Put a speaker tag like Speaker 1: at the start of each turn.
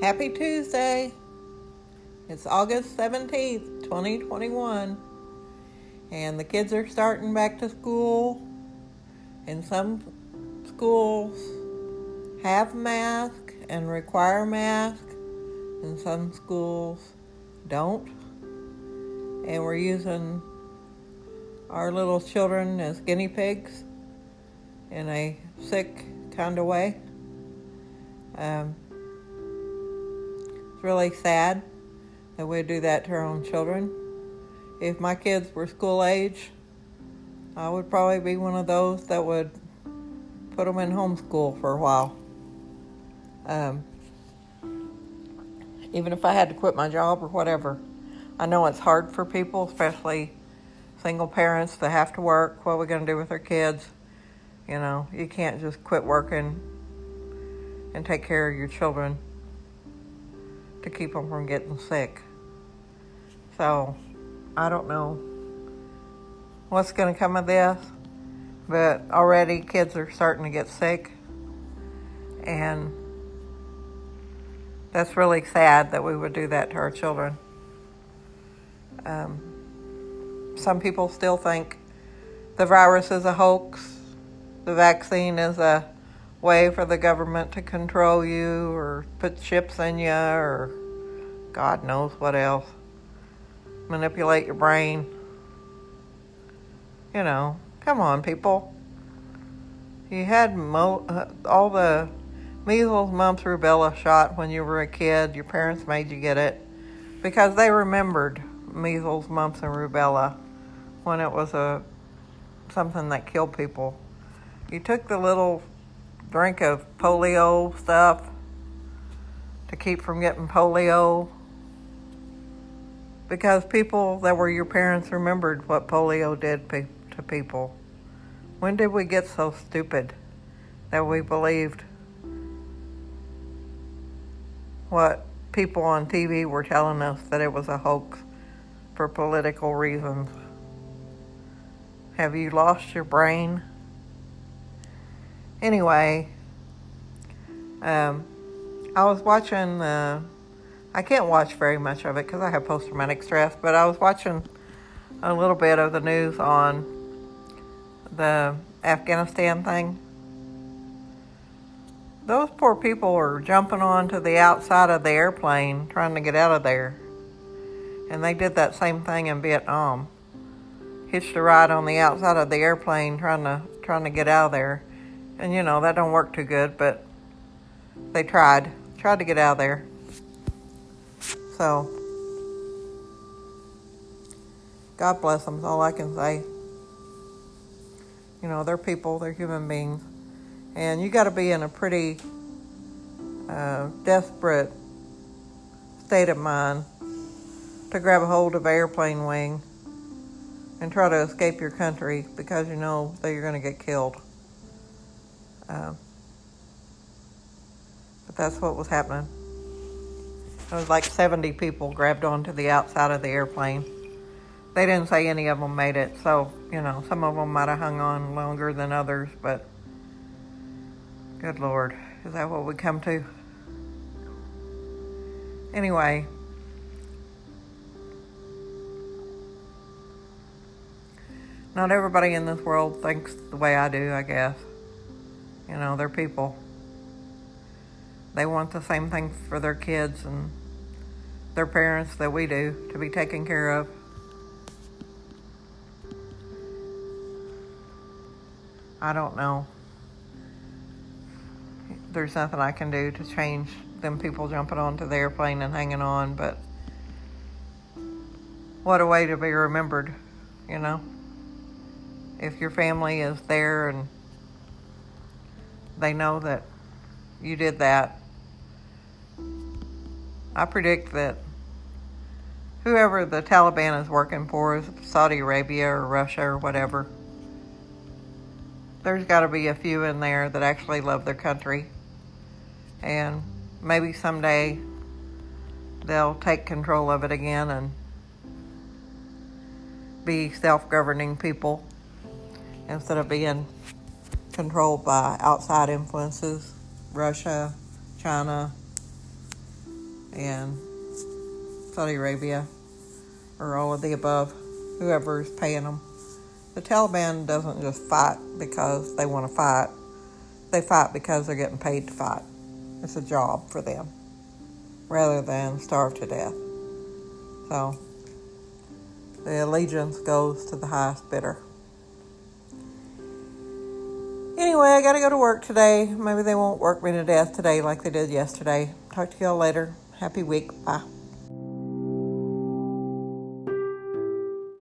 Speaker 1: Happy Tuesday. It's August 17th, 2021. And the kids are starting back to school. And some schools have masks and require masks. And some schools don't. And we're using our little children as guinea pigs in a sick kind of way. Um, it's really sad that we do that to our own children. If my kids were school age, I would probably be one of those that would put them in homeschool for a while. Um, even if I had to quit my job or whatever. I know it's hard for people, especially single parents that have to work. What are we going to do with their kids? You know, you can't just quit working and take care of your children to keep them from getting sick. So, I don't know what's going to come of this, but already kids are starting to get sick. And that's really sad that we would do that to our children. Um, some people still think the virus is a hoax, the vaccine is a way for the government to control you or put chips in you or God knows what else. Manipulate your brain. You know, come on, people. You had mo- uh, all the measles, mumps, rubella shot when you were a kid. Your parents made you get it because they remembered measles, mumps, and rubella when it was a something that killed people. You took the little drink of polio stuff to keep from getting polio because people that were your parents remembered what polio did pe- to people. When did we get so stupid that we believed what people on TV were telling us that it was a hoax for political reasons? Have you lost your brain? Anyway, um, I was watching. Uh, I can't watch very much of it because I have post traumatic stress, but I was watching a little bit of the news on the Afghanistan thing. Those poor people are jumping onto the outside of the airplane trying to get out of there. And they did that same thing in Vietnam. Hitched a ride on the outside of the airplane trying to trying to get out of there. And you know, that don't work too good, but they tried. Tried to get out of there. So God bless them is all I can say. You know, they're people, they're human beings. And you got to be in a pretty uh, desperate state of mind to grab a hold of an airplane wing and try to escape your country because you know that you're going to get killed. Uh, but that's what was happening. It was like 70 people grabbed onto the outside of the airplane. They didn't say any of them made it, so, you know, some of them might have hung on longer than others, but good Lord, is that what we come to? Anyway, not everybody in this world thinks the way I do, I guess. You know, they're people. They want the same thing for their kids and their parents that we do to be taken care of. I don't know. There's nothing I can do to change them people jumping onto the airplane and hanging on, but what a way to be remembered, you know? If your family is there and they know that you did that, I predict that whoever the Taliban is working for is Saudi Arabia or Russia or whatever. There's got to be a few in there that actually love their country. And maybe someday they'll take control of it again and be self governing people instead of being controlled by outside influences Russia, China, and Saudi Arabia, or all of the above, whoever is paying them. The Taliban doesn't just fight because they want to fight, they fight because they're getting paid to fight. It's a job for them rather than starve to death. So the allegiance goes to the highest bidder. Anyway, I got to go to work today. Maybe they won't work me to death today like they did yesterday. Talk to y'all later. Happy week. Bye.